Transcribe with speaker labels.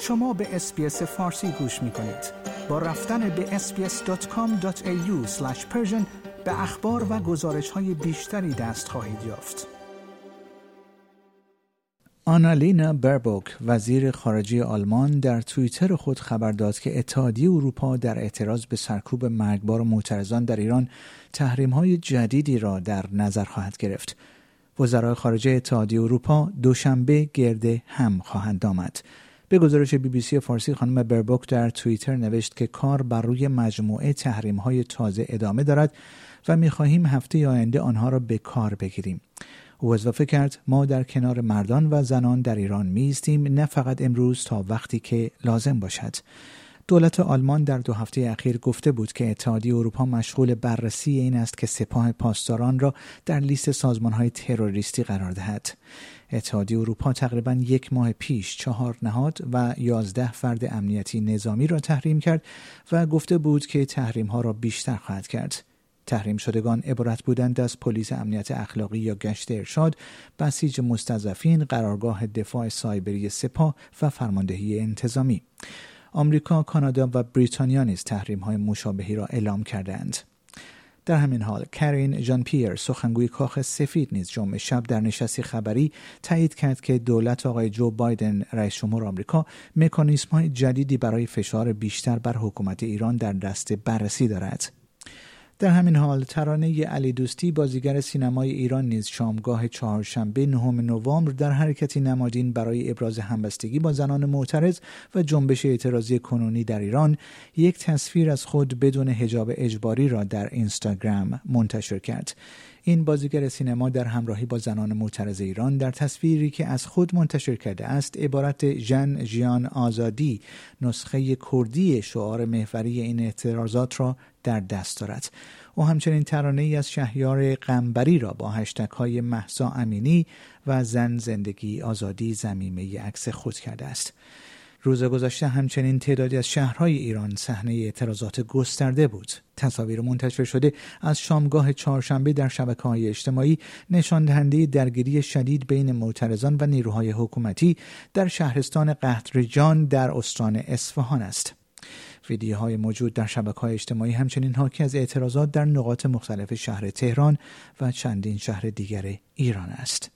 Speaker 1: شما به اسپیس فارسی گوش می کنید. با رفتن به sbs.com.au به اخبار و گزارش های بیشتری دست خواهید یافت.
Speaker 2: آنالینا بربوک وزیر خارجه آلمان در توییتر خود خبر داد که اتحادیه اروپا در اعتراض به سرکوب مرگبار معترضان در ایران تحریم های جدیدی را در نظر خواهد گرفت. وزرای خارجه اتحادیه اروپا دوشنبه گرده هم خواهند آمد. به گزارش بی بی سی فارسی خانم بربوک در توییتر نوشت که کار بر روی مجموعه تحریم های تازه ادامه دارد و می خواهیم هفته آینده آنها را به کار بگیریم. او اضافه کرد ما در کنار مردان و زنان در ایران میستیم نه فقط امروز تا وقتی که لازم باشد دولت آلمان در دو هفته اخیر گفته بود که اتحادیه اروپا مشغول بررسی این است که سپاه پاسداران را در لیست سازمانهای تروریستی قرار دهد. اتحادیه اروپا تقریبا یک ماه پیش چهار نهاد و یازده فرد امنیتی نظامی را تحریم کرد و گفته بود که تحریم ها را بیشتر خواهد کرد. تحریم شدگان عبارت بودند از پلیس امنیت اخلاقی یا گشت ارشاد، بسیج مستضعفین، قرارگاه دفاع سایبری سپاه و فرماندهی انتظامی. آمریکا، کانادا و بریتانیا نیز تحریم های مشابهی را اعلام کردند. در همین حال کرین ژان پیر سخنگوی کاخ سفید نیز جمعه شب در نشستی خبری تایید کرد که دولت آقای جو بایدن رئیس جمهور آمریکا مکانیسم های جدیدی برای فشار بیشتر بر حکومت ایران در دست بررسی دارد. در همین حال ترانه علی دوستی بازیگر سینمای ایران نیز شامگاه چهارشنبه نهم نوامبر در حرکتی نمادین برای ابراز همبستگی با زنان معترض و جنبش اعتراضی کنونی در ایران یک تصویر از خود بدون حجاب اجباری را در اینستاگرام منتشر کرد. این بازیگر سینما در همراهی با زنان معترض ایران در تصویری که از خود منتشر کرده است عبارت ژن ژیان آزادی نسخه کردی شعار محوری این اعتراضات را در دست دارد. او همچنین ترانه ای از شهیار قنبری را با هشتک های محسا امینی و زن زندگی آزادی زمیمه عکس خود کرده است. روز گذشته همچنین تعدادی از شهرهای ایران صحنه اعتراضات گسترده بود. تصاویر منتشر شده از شامگاه چهارشنبه در شبکه های اجتماعی نشان دهنده درگیری شدید بین معترضان و نیروهای حکومتی در شهرستان قهرجان در استان اصفهان است. ویدیوهای موجود در شبکه های اجتماعی همچنین حاکی از اعتراضات در نقاط مختلف شهر تهران و چندین شهر دیگر ایران است.